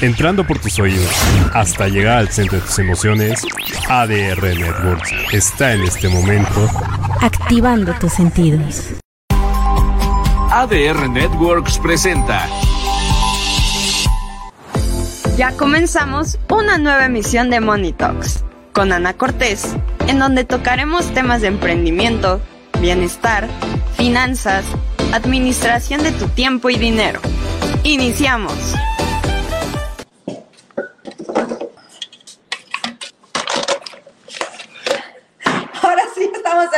entrando por tus oídos hasta llegar al centro de tus emociones, ADR Networks está en este momento activando tus sentidos. ADR Networks presenta. Ya comenzamos una nueva emisión de Money Talks con Ana Cortés, en donde tocaremos temas de emprendimiento, bienestar, finanzas, administración de tu tiempo y dinero. Iniciamos.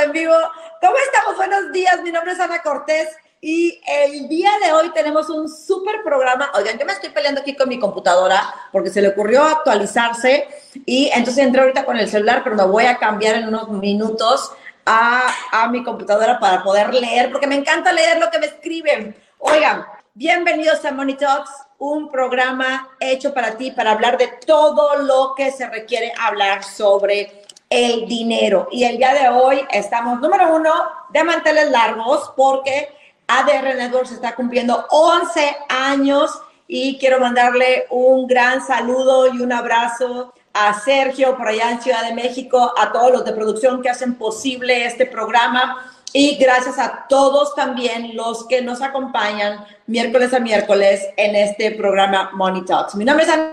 En vivo. ¿Cómo estamos? Buenos días. Mi nombre es Ana Cortés y el día de hoy tenemos un súper programa. Oigan, yo me estoy peleando aquí con mi computadora porque se le ocurrió actualizarse y entonces entré ahorita con el celular, pero me voy a cambiar en unos minutos a, a mi computadora para poder leer porque me encanta leer lo que me escriben. Oigan, bienvenidos a Money Talks, un programa hecho para ti para hablar de todo lo que se requiere hablar sobre el dinero. Y el día de hoy estamos, número uno, de manteles largos, porque ADR Networks está cumpliendo 11 años y quiero mandarle un gran saludo y un abrazo a Sergio por allá en Ciudad de México, a todos los de producción que hacen posible este programa y gracias a todos también los que nos acompañan miércoles a miércoles en este programa Money Talks. Mi nombre es Ana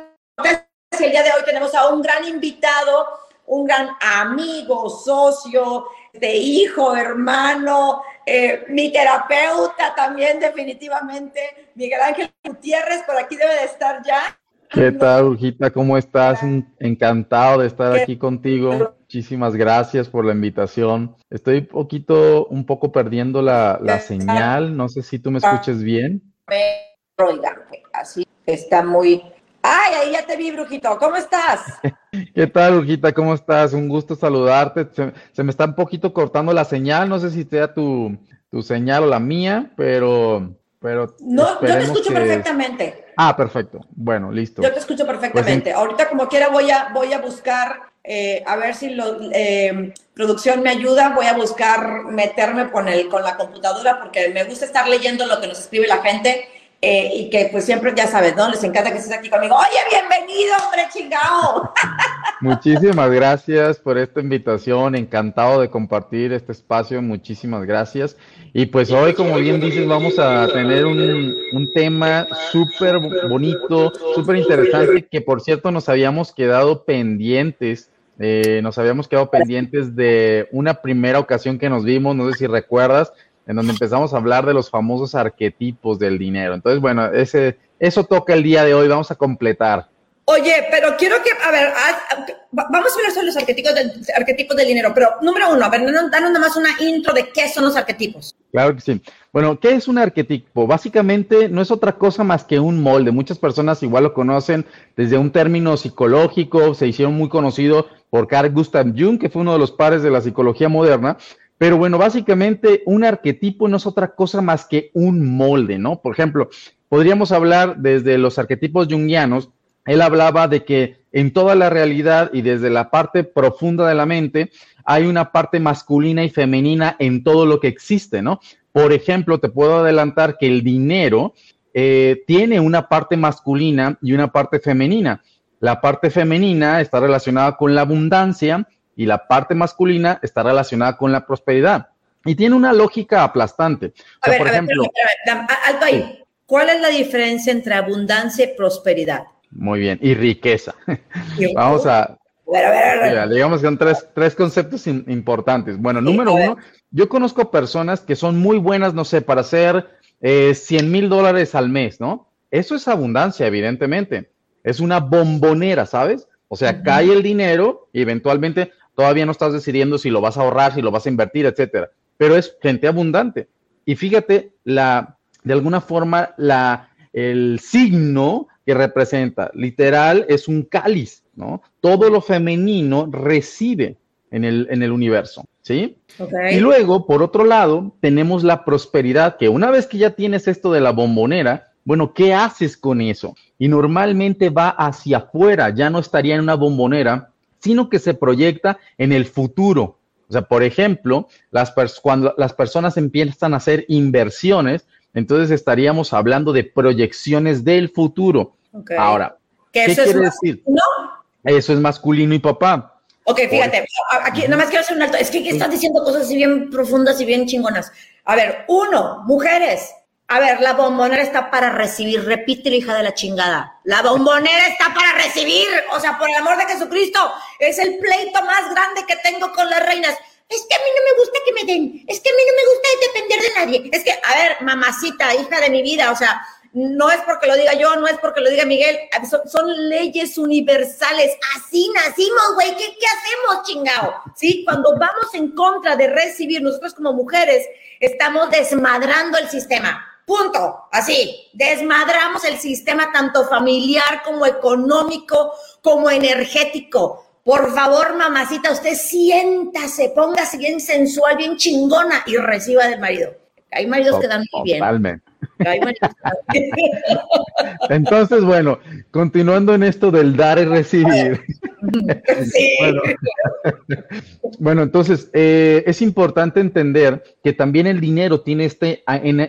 y el día de hoy tenemos a un gran invitado un gran amigo, socio, de hijo, hermano, eh, mi terapeuta también definitivamente, Miguel Ángel Gutiérrez, por aquí debe de estar ya. ¿Qué tal, Urgita? ¿Cómo estás? Encantado de estar aquí contigo. Muchísimas gracias por la invitación. Estoy poquito, un poco perdiendo la, la señal. No sé si tú me escuches bien. Así está muy, Ay, ahí ya te vi, Brujito. ¿Cómo estás? ¿Qué tal, Brujita? ¿Cómo estás? Un gusto saludarte. Se, me está un poquito cortando la señal. No sé si sea tu, tu señal o la mía, pero... pero no, yo te escucho perfectamente. Ah, perfecto. Bueno, listo. Yo te escucho perfectamente. Pues Ahorita, como quiera, voy a, voy a buscar, eh, a ver si lo, eh, producción me ayuda. Voy a buscar meterme con, el, con la computadora porque me gusta estar leyendo lo que nos escribe la gente eh, y que pues siempre, ya sabes, ¿no? Les encanta que estés aquí conmigo. Oye, bienvenido, hombre chingao. Muchísimas gracias por esta invitación, encantado de compartir este espacio, muchísimas gracias. Y pues hoy, como bien dices, vamos a tener un, un tema súper bonito, súper interesante, que por cierto nos habíamos quedado pendientes. Eh, nos habíamos quedado pendientes de una primera ocasión que nos vimos, no sé si recuerdas, en donde empezamos a hablar de los famosos arquetipos del dinero. Entonces, bueno, ese, eso toca el día de hoy, vamos a completar. Oye, pero quiero que, a ver, vamos a hablar sobre los arquetipos del, arquetipos del dinero, pero número uno, a ver, danos nada más una intro de qué son los arquetipos. Claro que sí. Bueno, ¿qué es un arquetipo? Básicamente no es otra cosa más que un molde. Muchas personas igual lo conocen desde un término psicológico, se hicieron muy conocido por Carl Gustav Jung, que fue uno de los padres de la psicología moderna, pero bueno, básicamente un arquetipo no es otra cosa más que un molde, ¿no? Por ejemplo, podríamos hablar desde los arquetipos jungianos, él hablaba de que en toda la realidad y desde la parte profunda de la mente hay una parte masculina y femenina en todo lo que existe, ¿no? Por ejemplo, te puedo adelantar que el dinero eh, tiene una parte masculina y una parte femenina. La parte femenina está relacionada con la abundancia y la parte masculina está relacionada con la prosperidad. Y tiene una lógica aplastante. a ver, por ejemplo, alto ahí. ¿Cuál es la diferencia entre abundancia y prosperidad? Muy bien, y riqueza. Vamos a... digamos que son tres, tres conceptos importantes. Bueno, número uno, yo conozco personas que son muy buenas, no sé, para hacer eh, 100 mil dólares al mes, ¿no? Eso es abundancia, evidentemente. Es una bombonera, ¿sabes? O sea, cae el dinero y eventualmente todavía no estás decidiendo si lo vas a ahorrar, si lo vas a invertir, etcétera. Pero es gente abundante. Y fíjate, la, de alguna forma, la, el signo que representa, literal, es un cáliz, ¿no? Todo lo femenino recibe en el, en el universo, ¿sí? Y luego, por otro lado, tenemos la prosperidad, que una vez que ya tienes esto de la bombonera, bueno, ¿qué haces con eso? Y normalmente va hacia afuera, ya no estaría en una bombonera, sino que se proyecta en el futuro. O sea, por ejemplo, las cuando las personas empiezan a hacer inversiones, entonces estaríamos hablando de proyecciones del futuro. Ahora, ¿Qué quiere decir? ¿No? Eso es masculino y papá. Ok, fíjate, aquí nada más quiero hacer un alto. Es que, estás diciendo cosas así bien profundas y bien chingonas. A ver, uno, mujeres. A ver, la bombonera está para recibir. Repite, hija de la chingada. La bombonera está para recibir. O sea, por el amor de Jesucristo, es el pleito más grande que tengo con las reinas. Es que a mí no me gusta que me den. Es que a mí no me gusta depender de nadie. Es que, a ver, mamacita, hija de mi vida, o sea, no es porque lo diga yo, no es porque lo diga Miguel, son, leyes universales. Así nacimos, güey. ¿Qué, ¿Qué, hacemos, chingao? ¿Sí? Cuando vamos en contra de recibir, nosotros como mujeres estamos desmadrando el sistema. Punto. Así, desmadramos el sistema tanto familiar como económico, como energético. Por favor, mamacita, usted siéntase, póngase bien sensual, bien chingona y reciba del marido. Hay maridos que dan muy bien. Entonces, bueno, continuando en esto del dar y recibir. Bueno, entonces eh, es importante entender que también el dinero tiene este,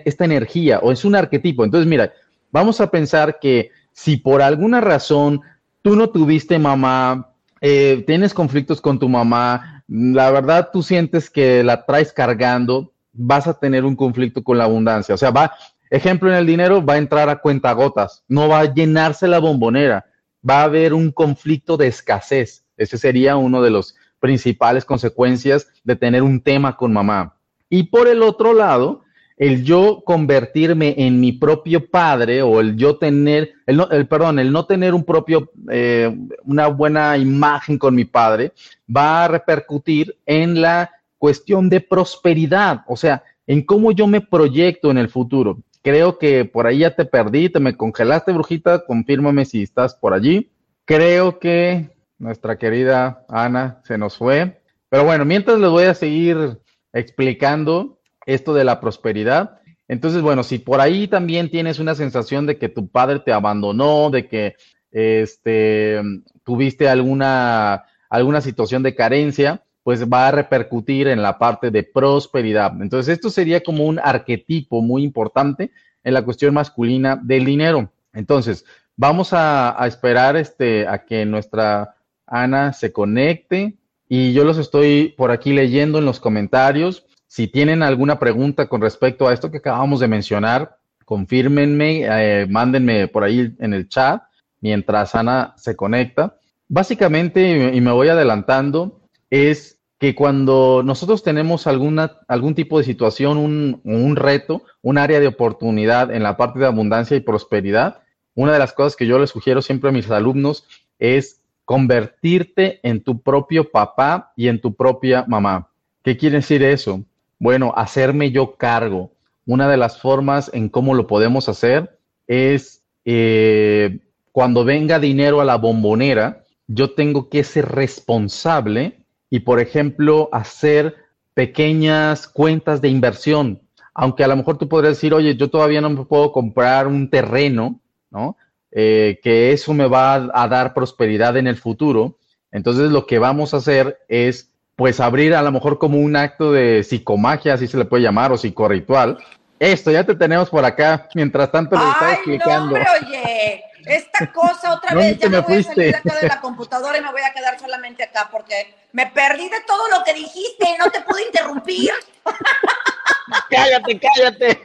esta energía o es un arquetipo. Entonces, mira, vamos a pensar que si por alguna razón tú no tuviste mamá, eh, tienes conflictos con tu mamá, la verdad tú sientes que la traes cargando, vas a tener un conflicto con la abundancia. O sea, va, ejemplo en el dinero, va a entrar a cuentagotas, no va a llenarse la bombonera, va a haber un conflicto de escasez. Ese sería uno de los principales consecuencias de tener un tema con mamá. Y por el otro lado, el yo convertirme en mi propio padre o el yo tener, el, no, el perdón, el no tener un propio, eh, una buena imagen con mi padre, va a repercutir en la cuestión de prosperidad, o sea, en cómo yo me proyecto en el futuro. Creo que por ahí ya te perdí, te me congelaste, brujita, confírmame si estás por allí. Creo que nuestra querida Ana se nos fue. Pero bueno, mientras les voy a seguir explicando esto de la prosperidad. Entonces, bueno, si por ahí también tienes una sensación de que tu padre te abandonó, de que este, tuviste alguna, alguna situación de carencia, pues va a repercutir en la parte de prosperidad. Entonces, esto sería como un arquetipo muy importante en la cuestión masculina del dinero. Entonces, vamos a, esperar este, a que nuestra Ana se conecte y yo los estoy por aquí leyendo en los comentarios. Si tienen alguna pregunta con respecto a esto que acabamos de mencionar, confírmenme, eh, mándenme por ahí en el chat mientras Ana se conecta. Básicamente, y me voy adelantando, es que cuando nosotros tenemos alguna, algún tipo de situación, un, un reto, un área de oportunidad en la parte de abundancia y prosperidad, una de las cosas que yo les sugiero siempre a mis alumnos es convertirte en tu propio papá y en tu propia mamá. ¿Qué quiere decir eso? Bueno, hacerme yo cargo. Una de las formas en cómo lo podemos hacer es eh, cuando venga dinero a la bombonera, yo tengo que ser responsable y, por ejemplo, hacer pequeñas cuentas de inversión. Aunque a lo mejor tú podrías decir, oye, yo todavía no me puedo comprar un terreno, ¿no? Eh, que eso me va a, dar prosperidad en el futuro. Entonces lo que vamos a hacer es, pues, abrir a lo mejor como un acto de psicomagia, así se le puede llamar, o psicorritual. Esto, ya te tenemos por acá. Mientras tanto, le estaba explicando. No, oye, esta cosa otra vez, ya me, voy a salir acá de la computadora y me voy a quedar solamente acá porque me perdí de todo lo que dijiste y no te pude interrumpir. cállate, cállate.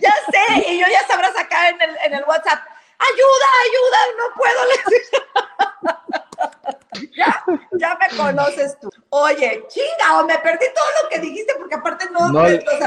Ya sé, y yo ya sabrás acá en el, en el WhatsApp, ayuda, ayuda, no puedo ya, ya me conoces tú. Oye, chinga, me perdí todo lo que dijiste porque aparte no, no,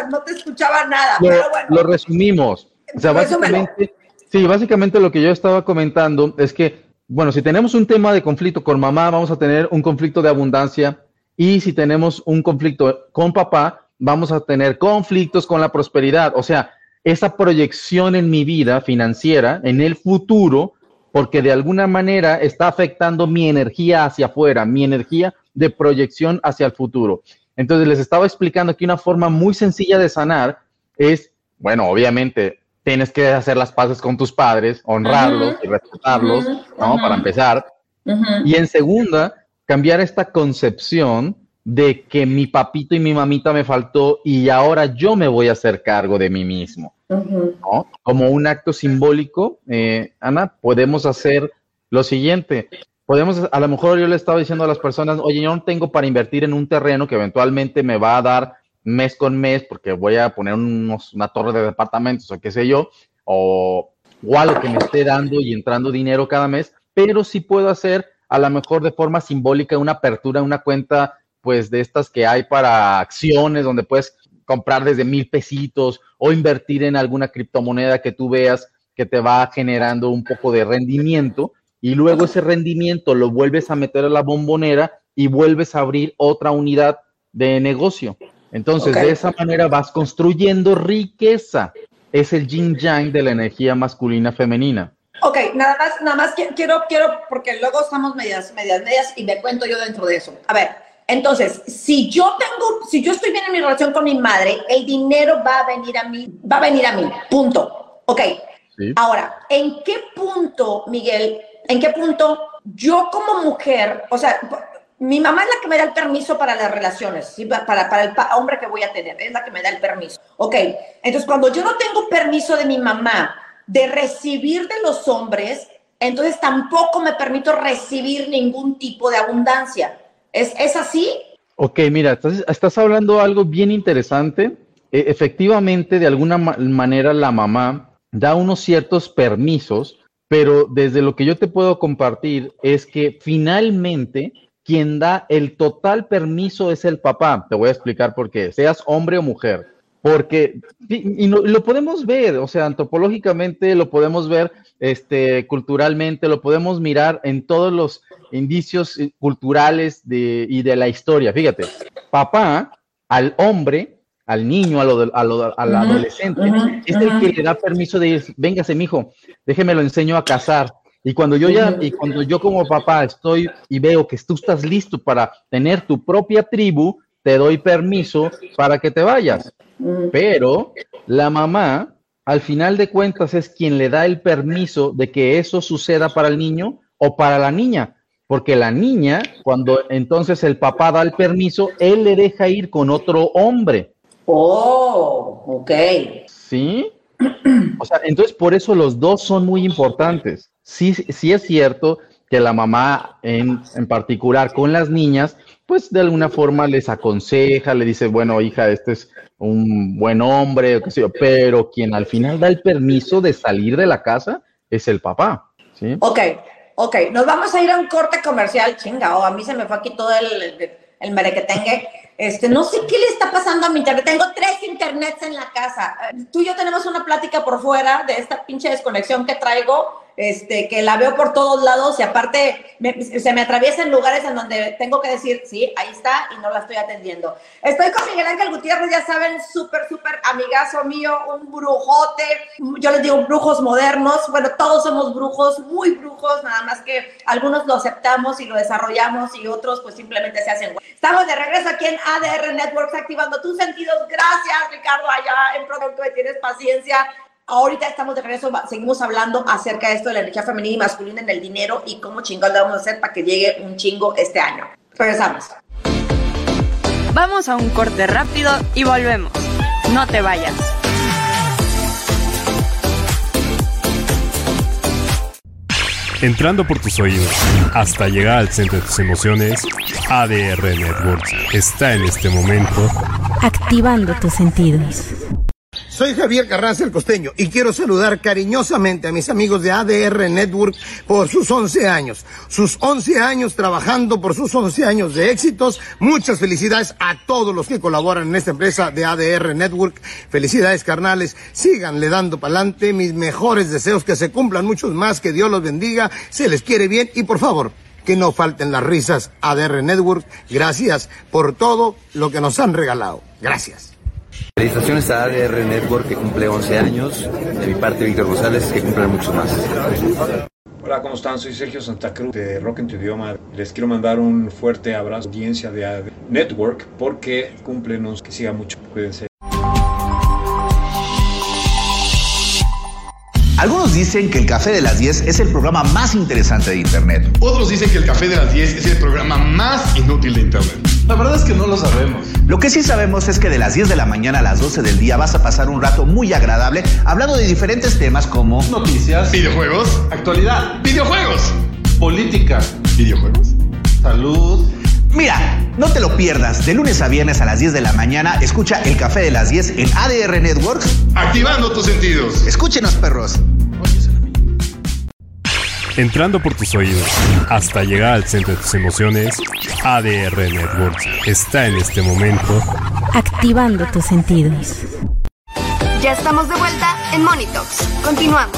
no te escuchaba nada. Lo, pero bueno. lo resumimos. O sea, básicamente Sí, básicamente lo que yo estaba comentando es que, bueno, si tenemos un tema de conflicto con mamá, vamos a tener un conflicto de abundancia y si tenemos un conflicto con papá, vamos a tener conflictos con la prosperidad. O sea, esa proyección en mi vida financiera, en el futuro, porque de alguna manera está afectando mi energía hacia afuera, mi energía de proyección hacia el futuro. Entonces les estaba explicando que una forma muy sencilla de sanar es, bueno, obviamente tienes que hacer las paces con tus padres, honrarlos y respetarlos, ¿no? Para empezar. Y en segunda, cambiar esta concepción de que mi papito y mi mamita me faltó y ahora yo me voy a hacer cargo de mí mismo. ¿no? Como un acto simbólico, eh, Ana, podemos hacer lo siguiente, podemos, a lo mejor yo le estaba diciendo a las personas, oye, yo no tengo para invertir en un terreno que eventualmente me va a dar mes con mes porque voy a poner unos, una torre de departamentos o qué sé yo, o, o algo que me esté dando y entrando dinero cada mes, pero sí puedo hacer a lo mejor de forma simbólica una apertura, una cuenta pues de estas que hay para acciones donde puedes comprar desde mil pesitos o invertir en alguna criptomoneda que tú veas que te va generando un poco de rendimiento y luego ese rendimiento lo vuelves a meter a la bombonera y vuelves a abrir otra unidad de negocio. Entonces, de esa manera vas construyendo riqueza. Es el yin yang de la energía masculina femenina. Ok, nada más, nada más quiero, quiero, porque luego estamos medias, medias, medias y me cuento yo dentro de eso. A ver, entonces, si yo tengo, si yo estoy bien en mi relación con mi madre, el dinero va a venir a mí, va a venir a mí, punto. Ok. Ahora, ¿en qué punto, Miguel, en qué punto yo como mujer, o sea, mi mamá es la que me da el permiso para las relaciones, para, para el hombre que voy a tener, es la que me da el permiso. Ok, entonces cuando yo no tengo permiso de mi mamá de recibir de los hombres, entonces tampoco me permito recibir ningún tipo de abundancia. ¿Es, es así? Ok, mira, estás, estás hablando algo bien interesante. E, efectivamente, de alguna manera la mamá da unos ciertos permisos, pero desde lo que yo te puedo compartir es que finalmente quien da el total permiso es el papá. Te voy a explicar por qué, seas hombre o mujer. Porque, y, lo podemos ver, o sea, antropológicamente lo podemos ver, este, culturalmente, lo podemos mirar en todos los indicios culturales de, y de la historia. Fíjate, papá al hombre, al niño, al adolescente, es el que le da permiso de ir, véngase, mijo, déjeme lo enseño a cazar. Y cuando yo ya, y cuando yo como papá estoy y veo que tú estás listo para tener tu propia tribu, te doy permiso para que te vayas. Pero la mamá, al final de cuentas, es quien le da el permiso de que eso suceda para el niño o para la niña. Porque la niña, cuando entonces el papá da el permiso, él le deja ir con otro hombre. Oh, ok. ¿Sí? O sea, entonces por eso los dos son muy importantes. Sí, sí es cierto que la mamá en, en particular con las niñas pues de alguna forma les aconseja, le dice, bueno, hija, este es un buen hombre, o pero quien al final da el permiso de salir de la casa es el papá. ¿sí? Ok, ok, nos vamos a ir a un corte comercial, chingao, a mí se me fue aquí todo el, el merequetengue. Este, no sé qué le está pasando a mi internet. Tengo tres internets en la casa. Tú y yo tenemos una plática por fuera de esta pinche desconexión que traigo este, que la veo por todos lados y aparte se me atraviesa en lugares en donde tengo que decir, sí, ahí está y no la estoy atendiendo. Estoy con Miguel Ángel Gutiérrez, ya saben, súper, súper amigazo mío, un brujote, yo les digo brujos modernos, bueno, todos somos brujos, muy brujos, nada más que algunos lo aceptamos y lo desarrollamos y otros pues simplemente se hacen. Estamos de regreso aquí en ADR Networks activando tus sentidos. Gracias, Ricardo, allá en Producto de Tienes Paciencia. Ahorita estamos de regreso, seguimos hablando acerca de esto de la energía femenina y masculina en el dinero y cómo chingados vamos a hacer para que llegue un chingo este año. Regresamos. Vamos a un corte rápido y volvemos. No te vayas. Entrando por tus oídos hasta llegar al centro de tus emociones, ADR Networks está en este momento activando tus sentidos. Soy Javier Carranza el Costeño y quiero saludar cariñosamente a mis amigos de ADR Network por sus 11 años. Sus 11 años trabajando por sus 11 años de éxitos. Muchas felicidades a todos los que colaboran en esta empresa de ADR Network. Felicidades carnales. Síganle dando para adelante. Mis mejores deseos que se cumplan muchos más. Que Dios los bendiga. Se les quiere bien y por favor que no falten las risas ADR Network. Gracias por todo lo que nos han regalado. Gracias. Felicitaciones a ADR Network que cumple 11 años. De mi parte, Víctor González, que cumple mucho más. Hola, ¿cómo están? Soy Sergio Santa Cruz de Rock en tu idioma. Les quiero mandar un fuerte abrazo a la audiencia de ADR Network porque cumplen, que siga mucho. Cuídense. Algunos dicen que el Café de las 10 es el programa más interesante de Internet. Otros dicen que el Café de las 10 es el programa más inútil de Internet. La verdad es que no lo sabemos. Lo que sí sabemos es que de las 10 de la mañana a las 12 del día vas a pasar un rato muy agradable hablando de diferentes temas como noticias, videojuegos, actualidad, videojuegos videojuegos. Salud. Mira, no te lo pierdas. De lunes a viernes a las 10 de la mañana, escucha el café de las 10 en ADR Networks. Activando tus sentidos. Escúchenos, perros. Entrando por tus oídos hasta llegar al centro de tus emociones, ADR Networks está en este momento activando tus sentidos. Ya estamos de vuelta en Monitox. Continuamos.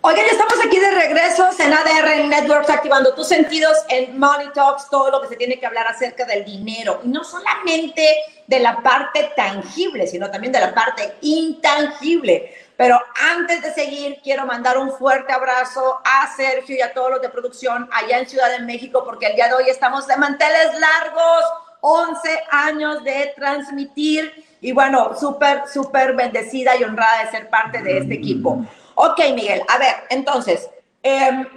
Oigan, estamos aquí de regreso en ADR Networks, activando tus sentidos en Money Talks, todo lo que se tiene que hablar acerca del dinero. Y no solamente de la parte tangible, sino también de la parte intangible. Pero antes de seguir, quiero mandar un fuerte abrazo a Sergio y a todos los de producción allá en Ciudad de México, porque el día de hoy estamos de manteles largos, 11 años de transmitir. Y bueno, súper, súper bendecida y honrada de ser parte de este equipo. Ok, Miguel, a ver, entonces, eh,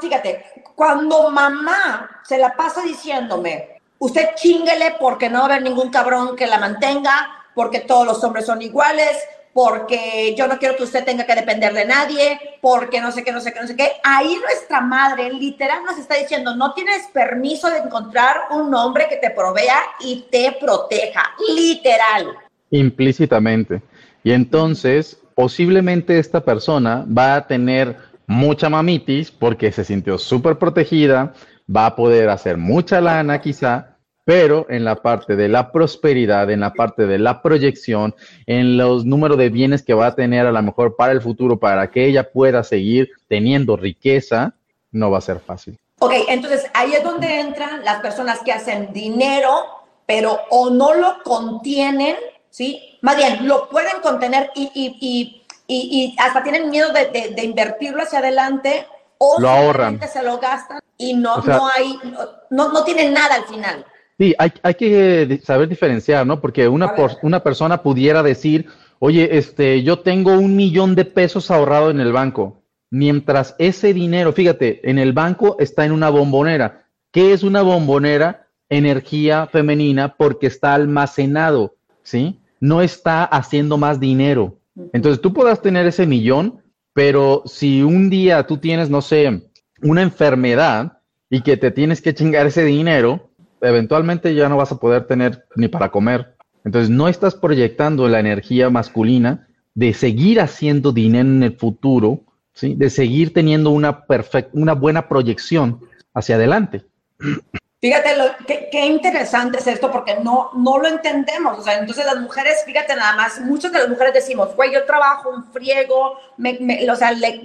fíjate, cuando mamá se la pasa diciéndome, usted chinguele porque no va a haber ningún cabrón que la mantenga, porque todos los hombres son iguales, porque yo no quiero que usted tenga que depender de nadie, porque no sé qué, no sé qué, no sé qué. Ahí nuestra madre literal nos está diciendo, no tienes permiso de encontrar un hombre que te provea y te proteja, literal. Implícitamente. Y entonces posiblemente esta persona va a tener mucha mamitis porque se sintió súper protegida, va a poder hacer mucha lana quizá, pero en la parte de la prosperidad, en la parte de la proyección, en los números de bienes que va a tener a lo mejor para el futuro, para que ella pueda seguir teniendo riqueza, no va a ser fácil. Ok, entonces ahí es donde entran las personas que hacen dinero, pero o no lo contienen ¿sí? Más bien, lo pueden contener y, y, y, y hasta tienen miedo de, de, invertirlo hacia adelante o lo ahorran. se lo gastan y no, no hay, no, no tienen nada al final. Sí, hay, hay que saber diferenciar, ¿no? Porque una, por, una persona pudiera decir, oye, este, yo tengo un millón de pesos ahorrado en el banco. Mientras ese dinero, fíjate, en el banco está en una bombonera. ¿Qué es una bombonera? Energía femenina porque está almacenado, ¿sí? no está haciendo más dinero. Entonces tú puedas tener ese millón, pero si un día tú tienes, no sé, una enfermedad y que te tienes que chingar ese dinero, eventualmente ya no vas a poder tener ni para comer. Entonces no estás proyectando la energía masculina de seguir haciendo dinero en el futuro, ¿sí? de seguir teniendo una, una buena proyección hacia adelante. Fíjate, lo, qué, qué, interesante es esto porque no, no lo entendemos. O sea, entonces las mujeres, fíjate nada más, muchas de las mujeres decimos, güey, yo trabajo un friego, me, me, o sea, le,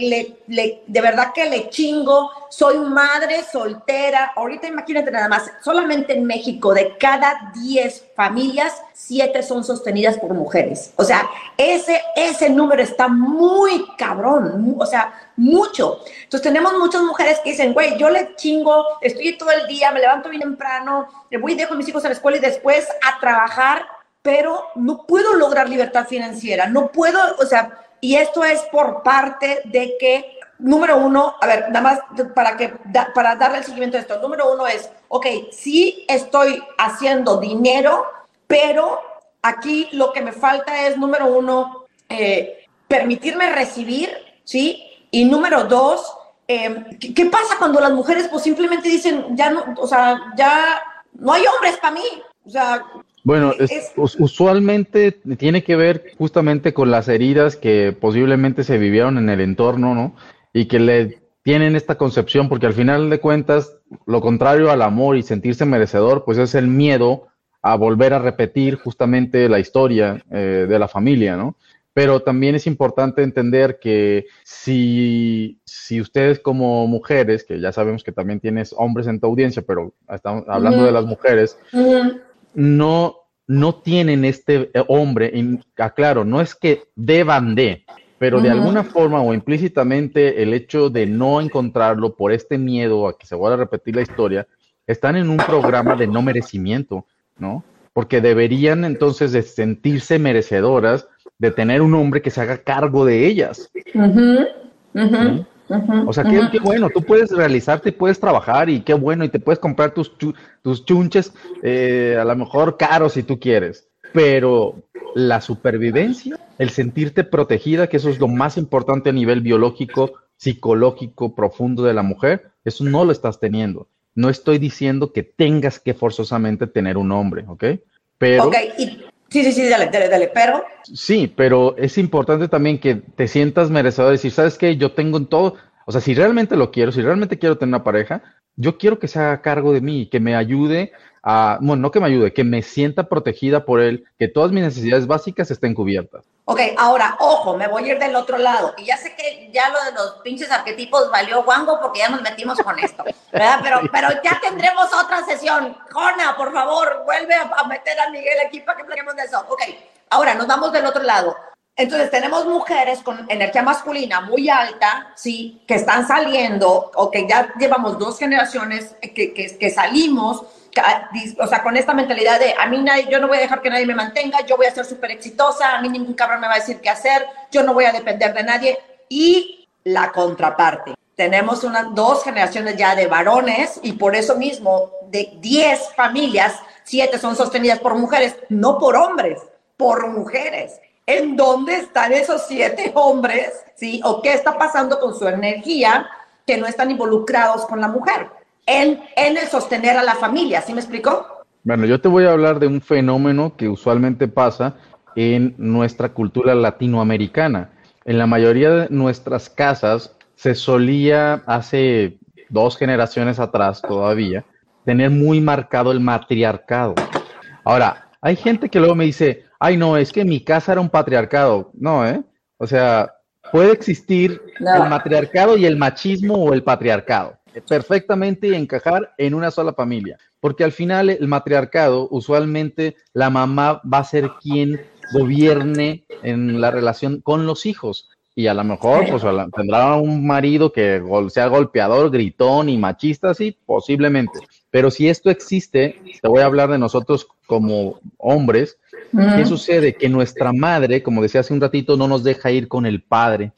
le, de verdad que le chingo, soy madre soltera. Ahorita imagínate nada más, solamente en México, de cada 10 familias, 7 son sostenidas por mujeres. O sea, ese, ese número está muy cabrón, o sea, mucho. Entonces tenemos muchas mujeres que dicen, güey, yo le chingo, estoy todo el día, me levanto bien temprano, le voy y dejo a mis hijos a la escuela y después a trabajar, pero no puedo lograr libertad financiera, no puedo, o sea, y esto es por parte de que, número uno, a ver, nada más para, que, para darle el seguimiento a esto, número uno es, ok, sí estoy haciendo dinero, pero aquí lo que me falta es, número uno, eh, permitirme recibir, ¿sí? Y número dos, em, ¿qué, pasa cuando las mujeres pues simplemente dicen, ya no, o sea, ya no hay hombres para mí? O sea... Bueno, usualmente tiene que ver justamente con las heridas que posiblemente se vivieron en el entorno, ¿no? Y que le tienen esta concepción, porque al final de cuentas, lo contrario al amor y sentirse merecedor, pues es el miedo a volver a repetir justamente la historia eh, de la familia, ¿no? Pero también es importante entender que si, si ustedes como mujeres, que ya sabemos que también tienes hombres en tu audiencia, pero estamos hablando de las mujeres, no, no tienen este eh, hombre, aclaro, no es que deban de, pero de alguna forma o implícitamente el hecho de no encontrarlo por este miedo a que se vuelva a repetir la historia, están en un programa de no merecimiento, ¿no? Porque deberían entonces de sentirse merecedoras de tener un hombre que se haga cargo de ellas. o sea, qué, bueno, tú puedes realizarte y puedes trabajar y qué bueno, y te puedes comprar tus, tus chunches eh, a lo mejor caros si tú quieres, pero la supervivencia, el sentirte protegida, que eso es lo más importante a nivel biológico psicológico profundo de la mujer, eso no lo estás teniendo. No estoy diciendo que tengas que forzosamente tener un hombre, ¿ok? Pero... Ok, y, sí, sí, sí, dale, dale, dale, pero... Sí, pero es importante también que te sientas merecedor de decir, ¿sabes qué? Yo tengo en todo, o sea, si realmente lo quiero, si realmente quiero tener una pareja, yo quiero que se haga cargo de mí, que me ayude a, bueno, no que me ayude, que me sienta protegida por él, que todas mis necesidades básicas estén cubiertas. Ok, ahora, ojo, me voy a ir del otro lado. Y ya sé que ya lo de los pinches arquetipos valió guango porque ya nos metimos con esto, ¿verdad? Pero, pero ya tendremos otra sesión. Jona, por favor, vuelve a, meter a Miguel aquí para que platiquemos de eso. Ok, ahora nos vamos del otro lado. Entonces tenemos mujeres con energía masculina muy alta, sí, que están saliendo o que ya llevamos dos generaciones que, que, que salimos, o sea, con esta mentalidad de a mí nadie, yo no voy a dejar que nadie me mantenga, yo voy a ser súper exitosa, a mí ningún cabrón me va a decir qué hacer, yo no voy a depender de nadie. Y la contraparte. Tenemos unas dos generaciones ya de varones y por eso mismo de 10 familias, 7 son sostenidas por mujeres, no por hombres, por mujeres. ¿En dónde están esos siete hombres? ¿Sí? ¿O qué está pasando con su energía que no están involucrados con la mujer? En, en el sostener a la familia, ¿sí me explicó? Bueno, yo te voy a hablar de un fenómeno que usualmente pasa en nuestra cultura latinoamericana. En la mayoría de nuestras casas se solía hace dos generaciones atrás todavía tener muy marcado el matriarcado. Ahora, hay gente que luego me dice, ay, no, es que mi casa era un patriarcado. No, ¿eh? O sea, puede existir el matriarcado y el machismo o el patriarcado. Perfectamente encajar en una sola familia. Porque al final el matriarcado, usualmente la mamá va a ser quien gobierne en la relación con los hijos. Y a lo mejor pues, tendrá un marido que sea golpeador, gritón y machista, sí, posiblemente. Pero si esto existe, te voy a hablar de nosotros como hombres, ¿qué sucede? Que nuestra madre, como decía hace un ratito, no nos deja ir con el padre.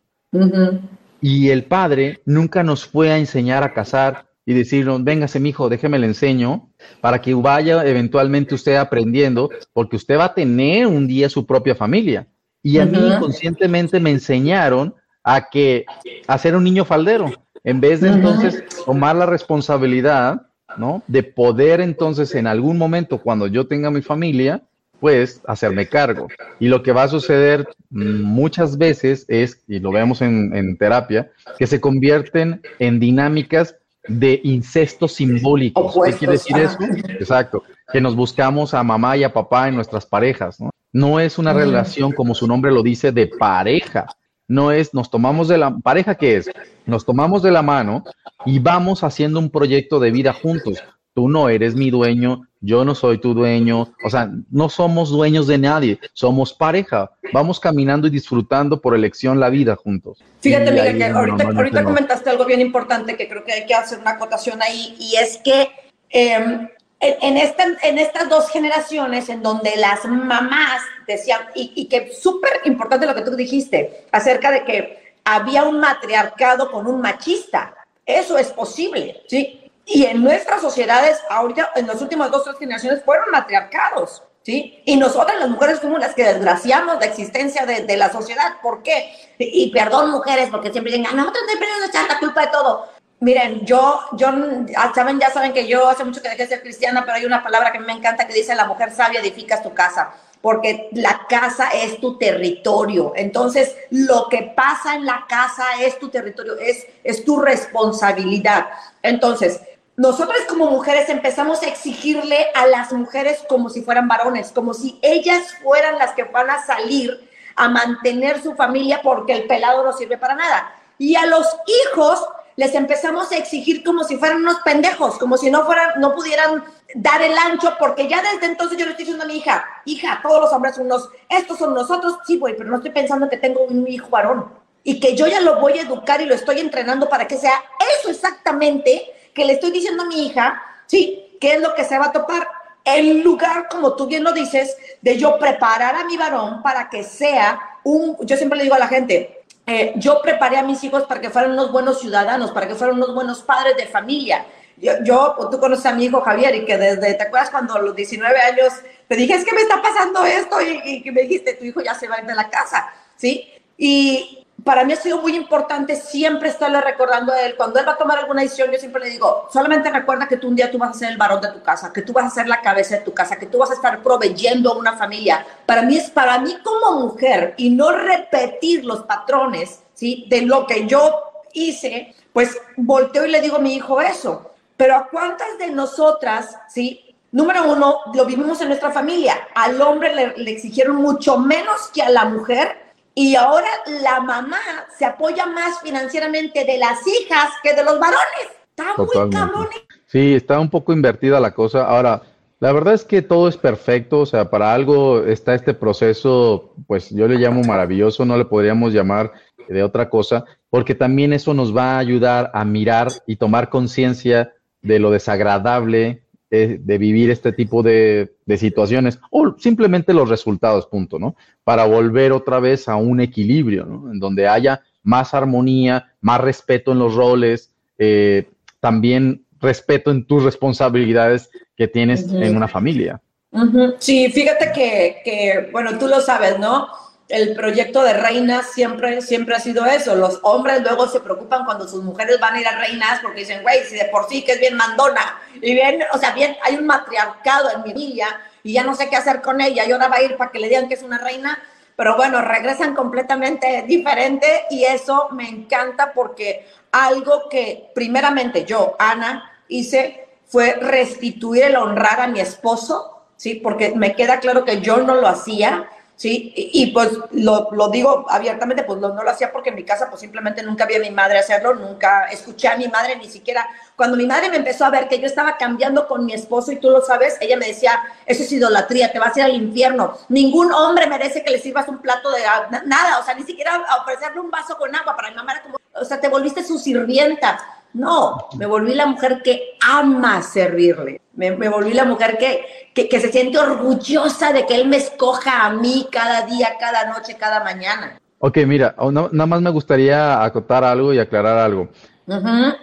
Y el padre nunca nos fue a enseñar a casar y decirnos, véngase, mijo, déjeme le enseño, para que vaya eventualmente usted aprendiendo, porque usted va a tener un día su propia familia. Y a mí conscientemente me enseñaron a que a ser un niño faldero, en vez de entonces tomar la responsabilidad ¿no? De poder entonces en algún momento, cuando yo tenga mi familia, pues hacerme cargo. Y lo que va a suceder muchas veces es, y lo vemos en, terapia, que se convierten en dinámicas de incesto simbólico. ¿Qué quiere decir eso? Exacto, que nos buscamos a mamá y a papá en nuestras parejas, ¿no? No es una relación, como su nombre lo dice, de pareja, no es nos tomamos de la pareja que es, nos tomamos de la mano y vamos haciendo un proyecto de vida juntos. Tú no eres mi dueño, yo no soy tu dueño, o sea, no somos dueños de nadie, somos pareja, vamos caminando y disfrutando por elección la vida juntos. Fíjate, Miguel, que ahorita, comentaste algo bien importante que creo que hay que hacer una acotación ahí, y es que em, en, en estas dos generaciones en donde las mamás decían, y, y que súper importante lo que tú dijiste, acerca de que había un matriarcado con un machista. Eso es posible, ¿sí? Y en nuestras sociedades, ahorita, en las últimas dos tres generaciones, fueron matriarcados, ¿sí? Y nosotras las mujeres fuimos las que desgraciamos la existencia de, de la sociedad. ¿Por qué? Y, perdón, mujeres, porque siempre dicen, a nosotros siempre nos echar la culpa de todo. Miren, yo, yo, ah, saben, ya saben que yo hace mucho que dejé de ser cristiana, pero hay una palabra que me encanta que dice, la mujer sabia edificas tu casa, porque la casa es tu territorio. Entonces, lo que pasa en la casa es tu territorio, es, es tu responsabilidad. Entonces, nosotros como mujeres empezamos a exigirle a las mujeres como si fueran varones, como si ellas fueran las que van a salir a mantener su familia porque el pelado no sirve para nada. Y a los hijos les empezamos a exigir como si fueran unos pendejos, como si no fueran, no pudieran dar el ancho, porque ya desde entonces yo le estoy diciendo a mi hija, hija, todos los hombres son unos, estos son nosotros, sí, güey, pero no estoy pensando que tengo un hijo varón y que yo ya lo voy a educar y lo estoy entrenando para que sea eso exactamente que le estoy diciendo a mi hija, sí, qué es lo que se va a topar. En lugar, como tú bien lo dices, de yo preparar a mi varón para que sea un, yo siempre le digo a la gente, eh, yo preparé a mis hijos para que fueran unos buenos ciudadanos, para que fueran unos buenos padres de familia. Yo, yo tú conoces a mi hijo Javier y que desde, ¿te acuerdas cuando a los 19 años te dije, es que me está pasando esto y, que me dijiste, tu hijo ya se va a ir de la casa, ¿sí? Y para mí ha sido muy importante siempre estarle recordando a él. Cuando él va a tomar alguna decisión, yo siempre le digo, solamente recuerda que tú un día tú vas a ser el varón de tu casa, que tú vas a ser la cabeza de tu casa, que tú vas a estar proveyendo a una familia. Para mí es para mí como mujer y no repetir los patrones, ¿sí? De lo que yo hice, pues volteo y le digo a mi hijo eso. Pero a cuántas de nosotras, ¿sí? Número uno, lo vivimos en nuestra familia. Al hombre le, le exigieron mucho menos que a la mujer y ahora la mamá se apoya más financieramente de las hijas que de los varones. Está muy cabrón. Sí, está un poco invertida la cosa. Ahora, la verdad es que todo es perfecto, o sea, para algo está este proceso, pues yo le llamo maravilloso, no le podríamos llamar de otra cosa, porque también eso nos va a ayudar a mirar y tomar conciencia de lo desagradable de, vivir este tipo de, situaciones o simplemente los resultados, punto, ¿no? Para volver otra vez a un equilibrio, ¿no? En donde haya más armonía, más respeto en los roles, eh, también respeto en tus responsabilidades que tienes en una familia. Sí, fíjate que, que, bueno, tú lo sabes, ¿no? El proyecto de reinas siempre, siempre ha sido eso. Los hombres luego se preocupan cuando sus mujeres van a ir a reinas porque dicen, güey, si de por sí que es bien mandona y bien, o sea, bien, hay un matriarcado en mi familia y ya no sé qué hacer con ella y ahora va a ir para que le digan que es una reina. Pero bueno, regresan completamente diferente y eso me encanta porque algo que primeramente yo, Ana, hice fue restituir el honrar a mi esposo, ¿sí? Porque me queda claro que yo no lo hacía ¿sí? Y, pues lo, lo, digo abiertamente, pues no lo hacía porque en mi casa pues simplemente nunca vi a mi madre hacerlo, nunca escuché a mi madre ni siquiera. Cuando mi madre me empezó a ver que yo estaba cambiando con mi esposo y tú lo sabes, ella me decía, eso es idolatría, te vas a ir al infierno. Ningún hombre merece que le sirvas un plato de nada, o sea, ni siquiera ofrecerle un vaso con agua. Para mi mamá era como, o sea, te volviste su sirvienta. No, me volví la mujer que ama servirle. Me, volví la mujer que, que, se siente orgullosa de que él me escoja a mí cada día, cada noche, cada mañana. Ok, mira, nada más me gustaría acotar algo y aclarar algo.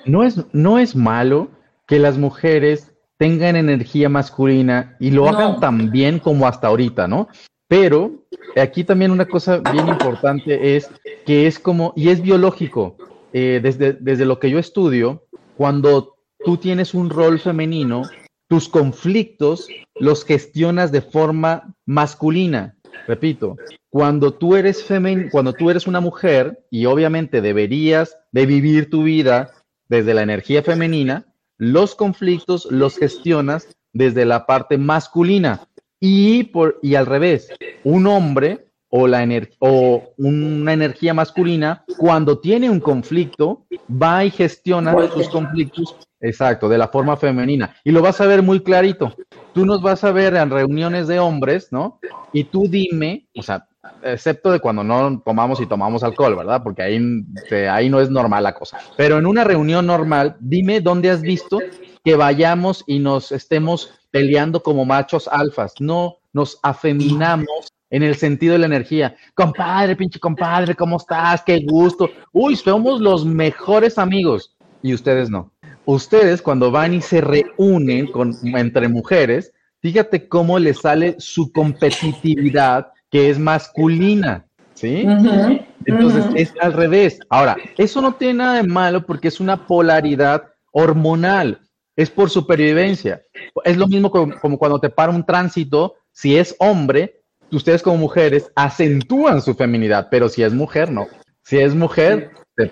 no, es, no es malo que las mujeres tengan energía masculina y lo hagan tan bien como hasta ahorita, ¿no? Pero aquí también una cosa bien importante es que es como, y es biológico, eh, desde, desde lo que yo estudio, cuando tú tienes un rol femenino, tus conflictos los gestionas de forma masculina. Repito, cuando tú eres femen cuando tú eres una mujer y obviamente deberías de vivir tu vida desde la energía femenina, los conflictos los gestionas desde la parte masculina. Y, por, y al revés, un hombre o, la o una energía masculina, cuando tiene un conflicto, va y gestiona sus conflictos, exacto, de la forma femenina. Y lo vas a ver muy clarito. Tú nos vas a ver en reuniones de hombres, ¿no? Y tú dime, o sea, excepto de cuando no tomamos y tomamos alcohol, ¿verdad? Porque ahí, ahí no es normal la cosa. Pero en una reunión normal, dime dónde has visto que vayamos y nos estemos peleando como machos alfas. No, nos afeminamos en el sentido de la energía. Compadre, pinche compadre, ¿cómo estás? Qué gusto. Uy, somos los mejores amigos. Y ustedes no. Ustedes cuando van y se reúnen con, entre mujeres, fíjate cómo les sale su competitividad que es masculina. ¿Sí? Entonces es al revés. Ahora, eso no tiene nada de malo porque es una polaridad hormonal. Es por supervivencia. Es lo mismo como, como cuando te para un tránsito. Si es hombre, ustedes como mujeres acentúan su feminidad, pero si es mujer, no. Si es mujer, te,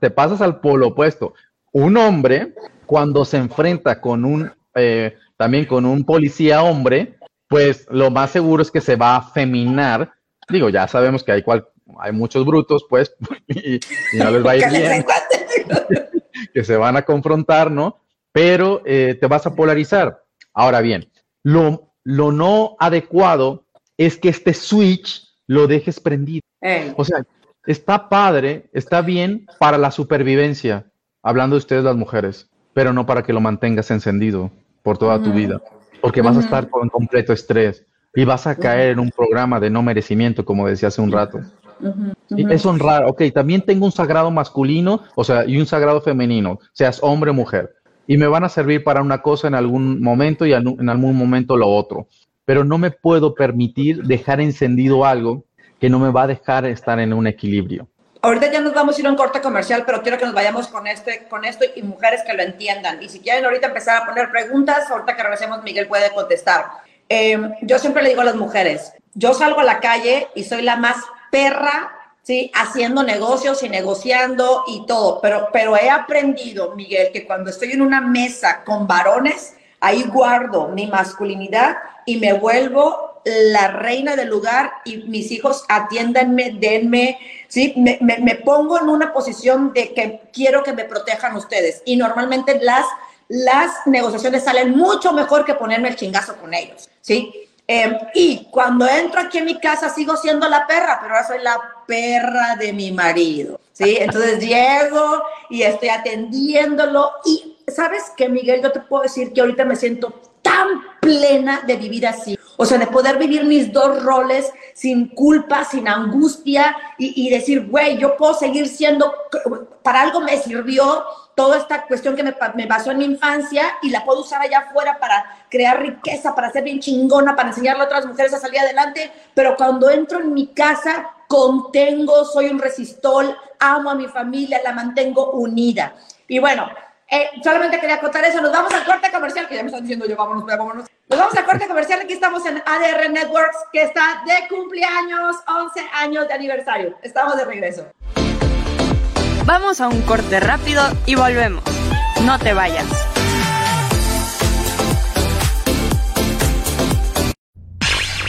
te pasas al polo opuesto. Un hombre, cuando se enfrenta con un, eh, también con un policía hombre, pues lo más seguro es que se va a feminar. Digo, ya sabemos que hay, cual, hay muchos brutos, pues, y, no les va a ir bien. que se van a confrontar, ¿no? Pero eh, te vas a polarizar. Ahora bien, lo, lo no adecuado es que este switch lo dejes prendido. O sea, está padre, está bien para la supervivencia, hablando de ustedes las mujeres, pero no para que lo mantengas encendido por toda tu vida, porque vas a estar con completo estrés y vas a caer en un programa de no merecimiento, como decía hace un rato. y es honrar, ok, también tengo un sagrado masculino, o sea, y un sagrado femenino, seas hombre o mujer, y me van a servir para una cosa en algún momento y en algún momento lo otro pero no me puedo permitir dejar encendido algo que no me va a dejar estar en un equilibrio. Ahorita ya nos vamos a ir a un corte comercial, pero quiero que nos vayamos con, este, con esto y mujeres que lo entiendan. Y si quieren ahorita empezar a poner preguntas, ahorita que regresemos, Miguel puede contestar. Em, yo siempre le digo a las mujeres, yo salgo a la calle y soy la más perra, ¿sí? Haciendo negocios y negociando y todo, pero, pero he aprendido, Miguel, que cuando estoy en una mesa con varones, ahí guardo mi masculinidad y me vuelvo la reina del lugar y mis hijos atiéndanme, denme, ¿sí? Me, me, pongo en una posición de que quiero que me protejan ustedes. Y normalmente las, las negociaciones salen mucho mejor que ponerme el chingazo con ellos, ¿sí? Em, y cuando entro aquí en mi casa sigo siendo la perra, pero ahora soy la perra de mi marido, ¿sí? Entonces llego y estoy atendiéndolo y ¿sabes qué, Miguel? Yo te puedo decir que ahorita me siento tan plena de vivir así. O sea, de poder vivir mis dos roles sin culpa, sin angustia y, decir, güey, yo puedo seguir siendo, para algo me sirvió toda esta cuestión que me, me, basó en mi infancia y la puedo usar allá afuera para crear riqueza, para ser bien chingona, para enseñarle a otras mujeres a salir adelante, pero cuando entro en mi casa, contengo, soy un resistol, amo a mi familia, la mantengo unida. Y bueno, eh, solamente quería contar eso. Nos vamos al corte comercial, que ya me están diciendo yo, vámonos, vámonos. Nos vamos al corte comercial. Aquí estamos en ADR Networks, que está de cumpleaños, 11 años de aniversario. Estamos de regreso. Vamos a un corte rápido y volvemos. No te vayas.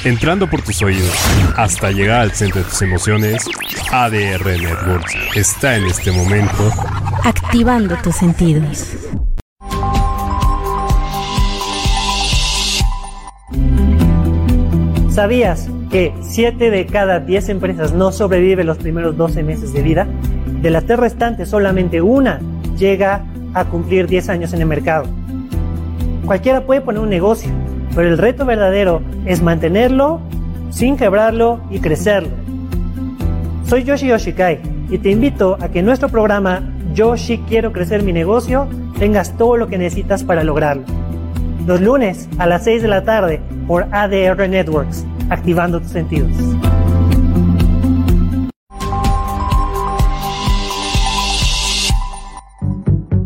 Entrando por tus oídos hasta llegar al centro de tus emociones, ADR Networks está en este momento activando tus sentidos. ¿Sabías que 7 de cada 10 empresas no sobreviven los primeros 12 meses de vida? De las tres restantes, solamente una llega a cumplir 10 años en el mercado. Cualquiera puede poner un negocio, pero el reto verdadero es mantenerlo sin quebrarlo y crecerlo. Soy Yoshi Yoshikai y te invito a que en nuestro programa yo sí quiero crecer mi negocio, tengas todo lo que necesitas para lograrlo. Los lunes a las 6 de la tarde por ADR Networks, activando tus sentidos.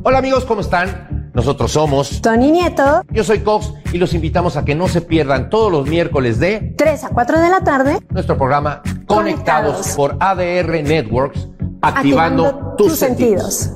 Hola amigos, ¿cómo están? Nosotros somos Tony Nieto. Yo soy Cox y los invitamos a que no se pierdan todos los miércoles de 3 a 4 de la tarde nuestro programa Conectados, por ADR Networks activando, tus, sentidos.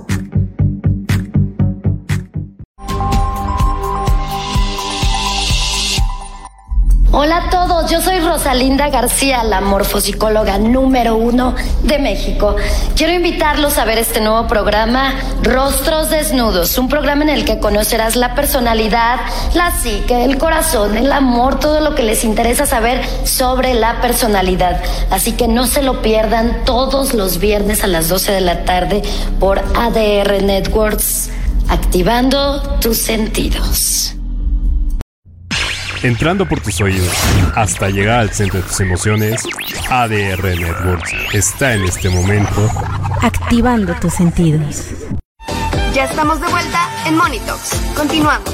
Hola a todos, yo soy Rosalinda García, la morfosicóloga número uno de México. Quiero invitarlos a ver este nuevo programa, Rostros Desnudos, un programa en el que conocerás la personalidad, la psique, el corazón, el amor, todo lo que les interesa saber sobre la personalidad. Así que no se lo pierdan todos los viernes a las 12 de la tarde por ADR Networks, activando tus sentidos entrando por tus oídos hasta llegar al centro de tus emociones, ADR Networks está en este momento activando tus sentidos. Ya estamos de vuelta en Monitox. Continuamos.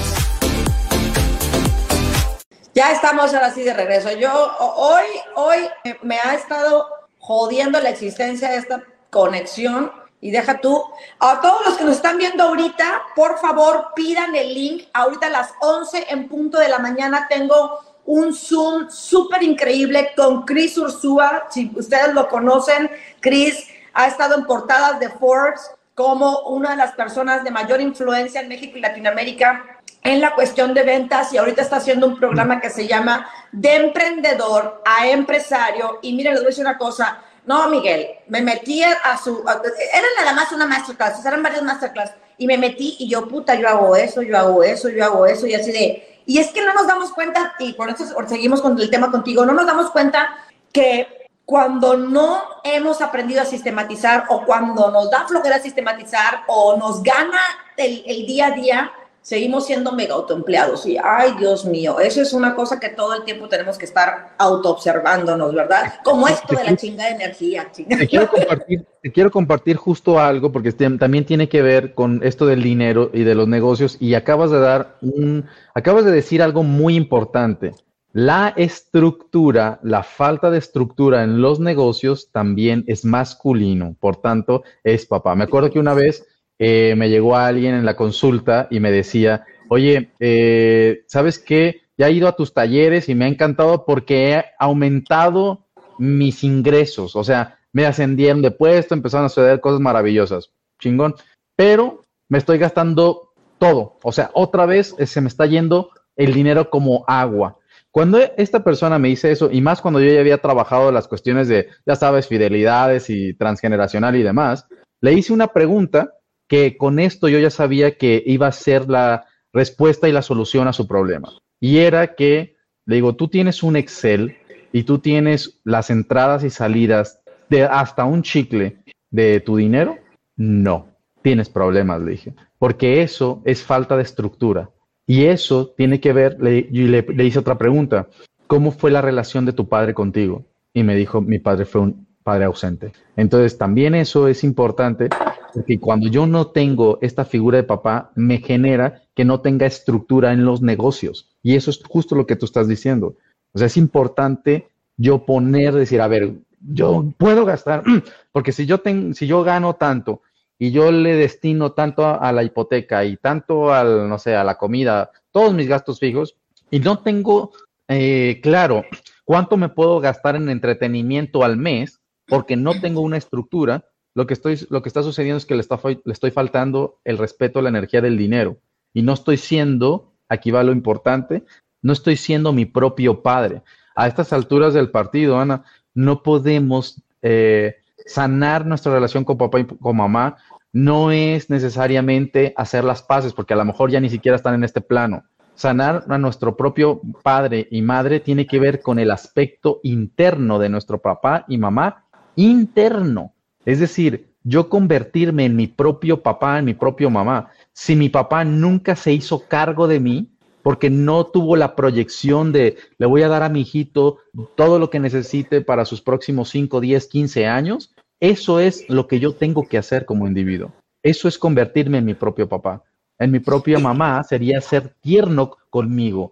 Ya estamos ahora sí de regreso. Yo hoy, hoy me ha estado jodiendo la existencia de esta conexión y deja tú, a todos los que nos están viendo ahorita, por favor, pidan el link. Ahorita a las 11 en punto de la mañana tengo un Zoom súper increíble con Chris Ursúa. Si ustedes lo conocen, Chris ha estado en portadas de Forbes como una de las personas de mayor influencia en México y Latinoamérica en la cuestión de ventas y ahorita está haciendo un programa que se llama De Emprendedor a Empresario. Y miren, les voy a decir una cosa, no, Miguel, me metí a su, era nada más una masterclass, eran varias masterclass, y me metí y yo, puta, yo hago eso, yo hago eso, yo hago eso, y así de, y es que no nos damos cuenta, y por eso seguimos con el tema contigo, no nos damos cuenta que cuando no hemos aprendido a sistematizar o cuando nos da flojera sistematizar o nos gana el, el día a día, seguimos siendo mega autoempleados y, ay, Dios mío, eso es una cosa que todo el tiempo tenemos que estar autoobservándonos, ¿verdad? Como esto de la chinga de energía. Te, quiero compartir, te quiero compartir justo algo, porque también tiene que ver con esto del dinero y de los negocios, y acabas de dar un, acabas de decir algo muy importante. La estructura, la falta de estructura en los negocios también es masculino, por tanto, es papá. Me acuerdo que una vez eh, me llegó alguien en la consulta y me decía, oye, eh, ¿sabes qué? Ya he ido a tus talleres y me ha encantado porque he aumentado mis ingresos, o sea, me ascendieron de puesto, empezaron a suceder cosas maravillosas, chingón, pero me estoy gastando todo, o sea, otra vez eh, se me está yendo el dinero como agua. Cuando esta persona me dice eso, y más cuando yo ya había trabajado las cuestiones de, ya sabes, fidelidades y transgeneracional y demás, le hice una pregunta que con esto yo ya sabía que iba a ser la respuesta y la solución a su problema. Y era que, le digo, tú tienes un Excel y tú tienes las entradas y salidas de hasta un chicle de tu dinero. No, tienes problemas, le dije, porque eso es falta de estructura. Y eso tiene que ver, le, le, hice otra pregunta, ¿cómo fue la relación de tu padre contigo? Y me dijo, mi padre fue un padre ausente. Entonces, también eso es importante, porque cuando yo no tengo esta figura de papá, me genera que no tenga estructura en los negocios. Y eso es justo lo que tú estás diciendo. O sea, es importante yo poner, decir, a ver, yo puedo gastar, porque si yo, tengo, si yo gano tanto y yo le destino tanto a, la hipoteca y tanto al, no sé, a la comida, todos mis gastos fijos, y no tengo eh, claro cuánto me puedo gastar en entretenimiento al mes, porque no tengo una estructura, lo que, estoy, lo que está sucediendo es que le, está, le estoy faltando el respeto a la energía del dinero y no estoy siendo, aquí va lo importante, no estoy siendo mi propio padre. A estas alturas del partido, Ana, no podemos eh, sanar nuestra relación con papá y con mamá no es necesariamente hacer las paces, porque a lo mejor ya ni siquiera están en este plano. Sanar a nuestro propio padre y madre tiene que ver con el aspecto interno de nuestro papá y mamá, interno. Es decir, yo convertirme en mi propio papá, en mi propio mamá. Si mi papá nunca se hizo cargo de mí, porque no tuvo la proyección de le voy a dar a mi hijito todo lo que necesite para sus próximos 5, 10, 15 años, eso es lo que yo tengo que hacer como individuo. Eso es convertirme en mi propio papá. En mi propia mamá sería ser tierno conmigo.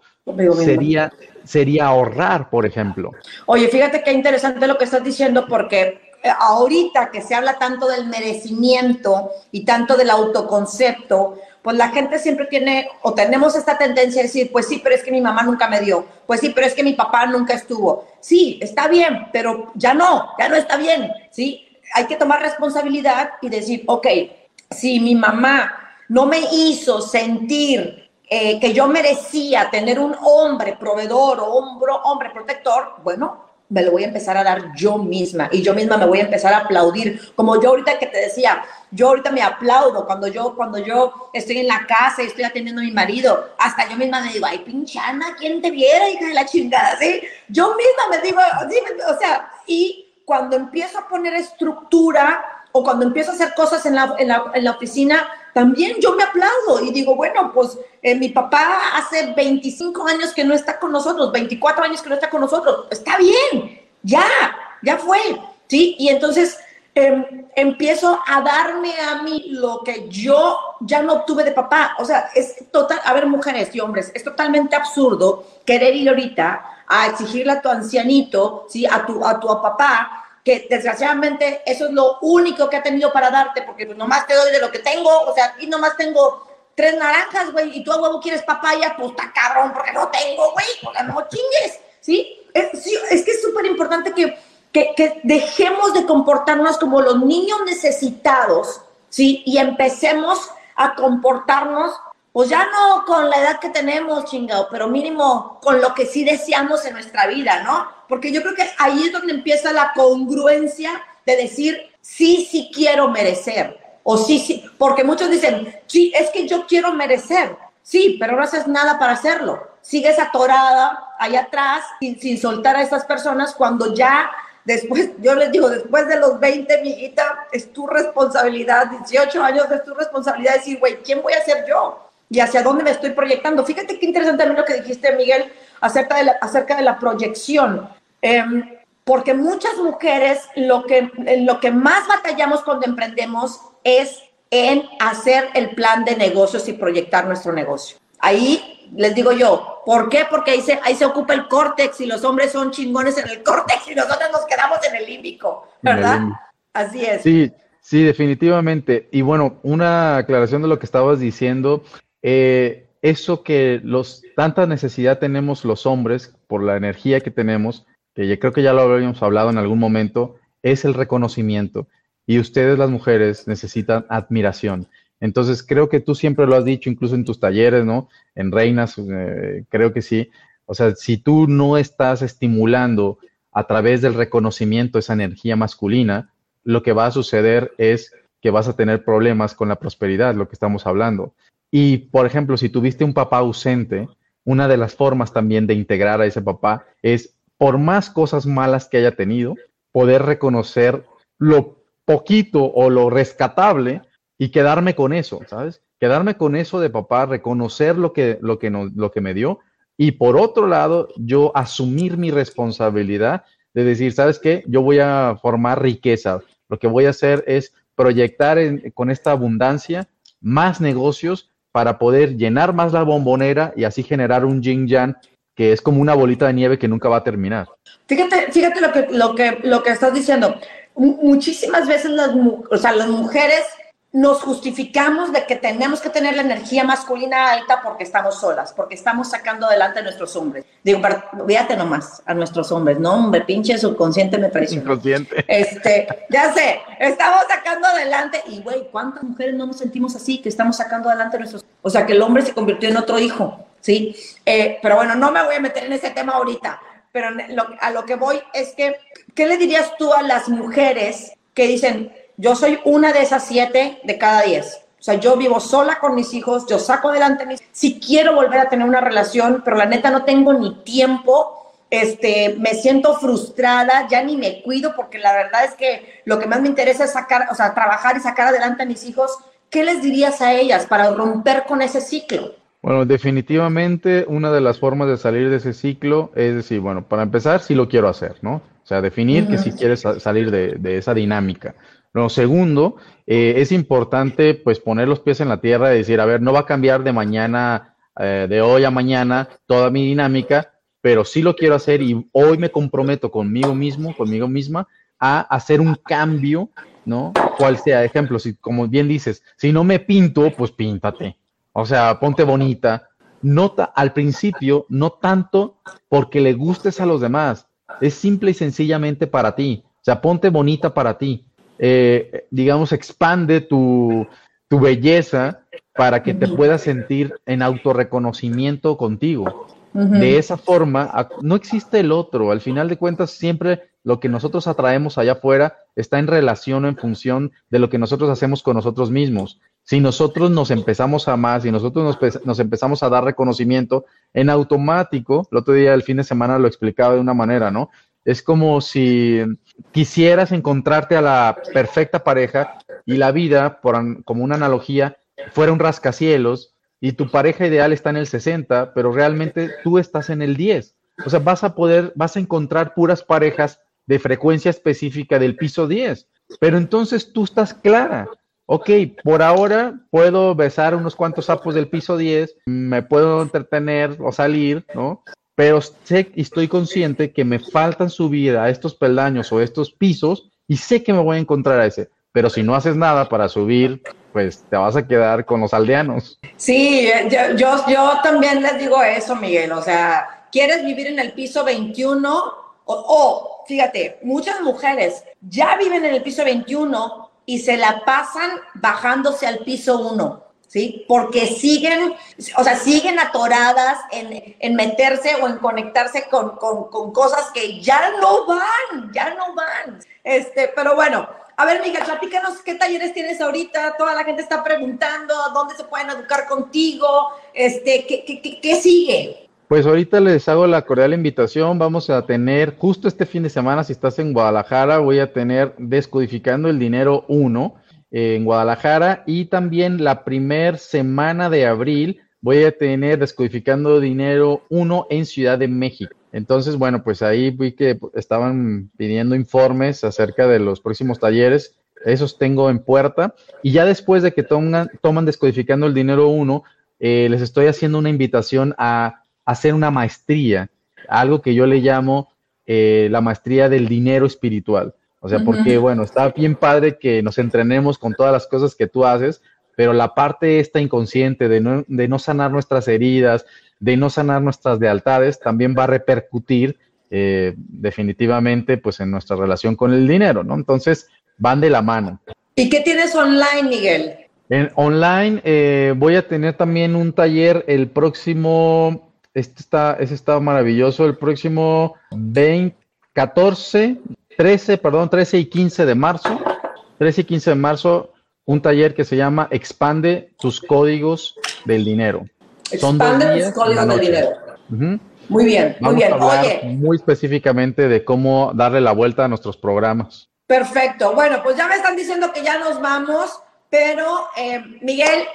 Sería, sería ahorrar, por ejemplo. Oye, fíjate qué interesante lo que estás diciendo porque ahorita que se habla tanto del merecimiento y tanto del autoconcepto, pues la gente siempre tiene o tenemos esta tendencia a decir, pues sí, pero es que mi mamá nunca me dio, pues sí, pero es que mi papá nunca estuvo. Sí, está bien, pero ya no, ya no está bien, ¿sí? hay que tomar responsabilidad y decir, ok, si mi mamá no me hizo sentir eh, que yo merecía tener un hombre proveedor o hombre protector, bueno, me lo voy a empezar a dar yo misma y yo misma me voy a empezar a aplaudir. Como yo ahorita que te decía, yo ahorita me aplaudo cuando yo, cuando yo estoy en la casa y estoy atendiendo a mi marido, hasta yo misma me digo, ay, pinchana, ¿quién te viera, hija de la chingada? ¿sí? Yo misma me digo, o sea, y cuando empiezo a poner estructura o cuando empiezo a hacer cosas en la, en la, en la oficina, también yo me aplaudo y digo, bueno, pues eh, mi papá hace 25 años que no está con nosotros, 24 años que no está con nosotros, está bien, ya, ya fue, ¿sí? Y entonces em, empiezo a darme a mí lo que yo ya no obtuve de papá. O sea, es total, a ver, mujeres y hombres, es totalmente absurdo querer ir ahorita a exigirle a tu ancianito, ¿sí? a, tu, a tu papá, que desgraciadamente eso es lo único que ha tenido para darte, porque pues nomás te doy de lo que tengo, o sea, y nomás tengo tres naranjas, güey, y tú a huevo quieres papaya, pues está cabrón, porque no tengo, güey, porque no chingues, ¿sí? Es, es que es súper importante que, que dejemos de comportarnos como los niños necesitados, ¿sí? Y empecemos a comportarnos pues ya no con la edad que tenemos, chingado, pero mínimo con lo que sí deseamos en nuestra vida, ¿no? Porque yo creo que ahí es donde empieza la congruencia de decir, sí, sí quiero merecer, o sí, sí, porque muchos dicen, sí, es que yo quiero merecer, sí, pero no haces nada para hacerlo. Sigues atorada allá atrás sin, sin soltar a esas personas cuando ya después, yo les digo, después de los 20, mi hijita, es tu responsabilidad, 18 años es tu responsabilidad decir, güey, ¿quién voy a ser yo? Y hacia dónde me estoy proyectando. Fíjate qué interesante también lo que dijiste, Miguel, acerca de la, acerca de la proyección. Em, porque muchas mujeres lo que, lo que más batallamos cuando emprendemos es en hacer el plan de negocios y proyectar nuestro negocio. Ahí les digo yo, ¿por qué? Porque ahí se, ahí se ocupa el córtex y los hombres son chingones en el córtex y nosotros nos quedamos en el límbico, ¿verdad? Así es. Sí, sí, definitivamente. Y bueno, una aclaración de lo que estabas diciendo. Eh, eso que los tanta necesidad tenemos los hombres por la energía que tenemos, que yo creo que ya lo habíamos hablado en algún momento, es el reconocimiento. Y ustedes las mujeres necesitan admiración. Entonces creo que tú siempre lo has dicho, incluso en tus talleres, ¿no? En Reinas, eh, creo que sí. O sea, si tú no estás estimulando a través del reconocimiento esa energía masculina, lo que va a suceder es que vas a tener problemas con la prosperidad, lo que estamos hablando. Y, por ejemplo, si tuviste un papá ausente, una de las formas también de integrar a ese papá es, por más cosas malas que haya tenido, poder reconocer lo poquito o lo rescatable y quedarme con eso, ¿sabes? Quedarme con eso de papá, reconocer lo que, lo que, no, lo que me dio y por otro lado, yo asumir mi responsabilidad de decir, ¿sabes qué? Yo voy a formar riqueza. Lo que voy a hacer es proyectar con esta abundancia más negocios para poder llenar más la bombonera y así generar un yin yang que es como una bolita de nieve que nunca va a terminar. Fíjate, fíjate lo que, lo que, lo que estás diciendo. muchísimas veces las, o sea, las mujeres nos justificamos de que tenemos que tener la energía masculina alta porque estamos solas, porque estamos sacando adelante a nuestros hombres. Digo, fíjate nomás a nuestros hombres, no, hombre, pinche subconsciente me parece. Inconsciente. Este, ya sé, estamos sacando adelante y, güey, ¿cuántas mujeres no nos sentimos así que estamos sacando adelante a nuestros O sea, que el hombre se convirtió en otro hijo, ¿sí? Eh, pero bueno, no me voy a meter en ese tema ahorita, pero a lo que voy es que, ¿qué le dirías tú a las mujeres que dicen, yo soy una de esas siete de cada diez. O sea, yo vivo sola con mis hijos, yo saco adelante mis... Si quiero volver a tener una relación, pero la neta no tengo ni tiempo, este, me siento frustrada, ya ni me cuido, porque la verdad es que lo que más me interesa es sacar, o sea, trabajar y sacar adelante a mis hijos. ¿Qué les dirías a ellas para romper con ese ciclo? Bueno, definitivamente una de las formas de salir de ese ciclo es decir, bueno, para empezar, si lo quiero hacer, ¿no? O sea, definir que si quieres salir de, de esa dinámica. Lo segundo, eh, es importante pues poner los pies en la tierra y decir, a ver, no va a cambiar de mañana, eh, de hoy a mañana toda mi dinámica, pero sí lo quiero hacer y hoy me comprometo conmigo mismo, conmigo misma, a hacer un cambio, ¿no? Cual sea, ejemplo, si como bien dices, si no me pinto, pues píntate. O sea, ponte bonita. Nota al principio, no tanto porque le gustes a los demás, es simple y sencillamente para ti. O sea, ponte bonita para ti eh, digamos, expande tu, tu belleza para que te puedas sentir en autorreconocimiento contigo. De esa forma, no existe el otro. Al final de cuentas, siempre lo que nosotros atraemos allá afuera está en relación o en función de lo que nosotros hacemos con nosotros mismos. Si nosotros nos empezamos a amar, si nosotros nos, nos, empezamos a dar reconocimiento, en automático, el otro día, el fin de semana, lo explicaba de una manera, ¿no? Es como si quisieras encontrarte a la perfecta pareja y la vida, como una analogía, fuera un rascacielos y tu pareja ideal está en el 60, pero realmente tú estás en el 10. O sea, vas a poder, vas a encontrar puras parejas de frecuencia específica del piso 10. Pero entonces tú estás clara. Ok, por ahora puedo besar unos cuantos sapos del piso 10, me puedo entretener o salir, ¿no? Pero sé y estoy consciente que me faltan subir a estos peldaños o estos pisos y sé que me voy a encontrar a ese. Pero si no haces nada para subir, pues te vas a quedar con los aldeanos. Sí, yo, yo, yo también les digo eso, Miguel. O sea, ¿quieres vivir en el piso 21? O, o, fíjate, muchas mujeres ya viven en el piso 21 y se la pasan bajándose al piso 1. ¿Sí? Porque siguen, o sea, siguen atoradas en, meterse o en conectarse con, cosas que ya no van, ya no van. Este, pero bueno, a ver, Miguel, platícanos qué talleres tienes ahorita. Toda la gente está preguntando dónde se pueden educar contigo. Este, ¿qué, qué, qué sigue? Pues ahorita les hago la cordial invitación. Vamos a tener, justo este fin de semana, si estás en Guadalajara, voy a tener Descodificando el Dinero 1 en Guadalajara y también la primer semana de abril voy a tener Descodificando Dinero 1 en Ciudad de México. Entonces, bueno, pues ahí vi que estaban pidiendo informes acerca de los próximos talleres. Esos tengo en puerta. Y ya después de que toman, toman Descodificando el Dinero 1, eh, les estoy haciendo una invitación a, hacer una maestría, algo que yo le llamo eh, la maestría del dinero espiritual. O sea, porque bueno, está bien padre que nos entrenemos con todas las cosas que tú haces, pero la parte esta inconsciente de no, de no sanar nuestras heridas, de no sanar nuestras lealtades, también va a repercutir eh, definitivamente pues en nuestra relación con el dinero, ¿no? Entonces, van de la mano. ¿Y qué tienes online, Miguel? En online eh, voy a tener también un taller el próximo, este está, ese está maravilloso, el próximo 20, 14, 13, perdón, 13 y 15 de marzo, 13 y 15 de marzo, un taller que se llama Expande tus códigos del dinero. Expande tus códigos del dinero. Muy bien, muy bien. Oye. Muy específicamente de cómo darle la vuelta a nuestros programas. Perfecto. Bueno, pues ya me están diciendo que ya nos vamos, pero eh, Miguel.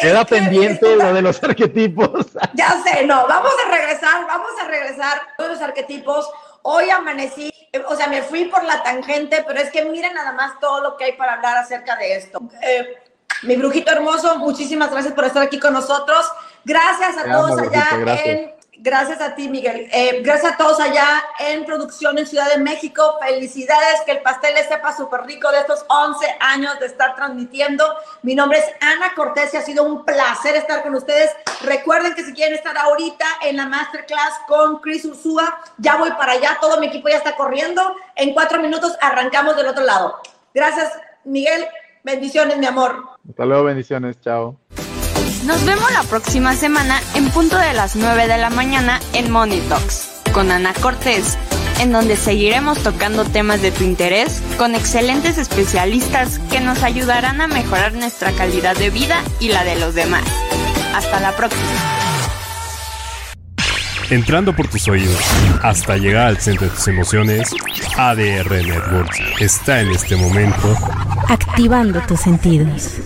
Queda pendiente lo de los arquetipos. Ya sé, no, vamos a regresar, vamos a regresar a los arquetipos. Hoy amanecí, o sea, me fui por la tangente, pero es que miren nada más todo lo que hay para hablar acerca de esto. Eh, mi brujito hermoso, muchísimas gracias por estar aquí con nosotros. Gracias a todos allá en Gracias a ti, Miguel. Eh, gracias a todos allá en producción en Ciudad de México. Felicidades, que el pastel les sepa súper rico de estos 11 años de estar transmitiendo. Mi nombre es Ana Cortés y ha sido un placer estar con ustedes. Recuerden que si quieren estar ahorita en la masterclass con Chris Ursúa, ya voy para allá. Todo mi equipo ya está corriendo. En cuatro minutos arrancamos del otro lado. Gracias, Miguel. Bendiciones, mi amor. Hasta luego, bendiciones. Chao. Nos vemos la próxima semana en punto de las 9 de la mañana en Money Talks con Ana Cortés, en donde seguiremos tocando temas de tu interés con excelentes especialistas que nos ayudarán a mejorar nuestra calidad de vida y la de los demás. Hasta la próxima. Entrando por tus oídos hasta llegar al centro de tus emociones, ADR Networks está en este momento activando tus sentidos.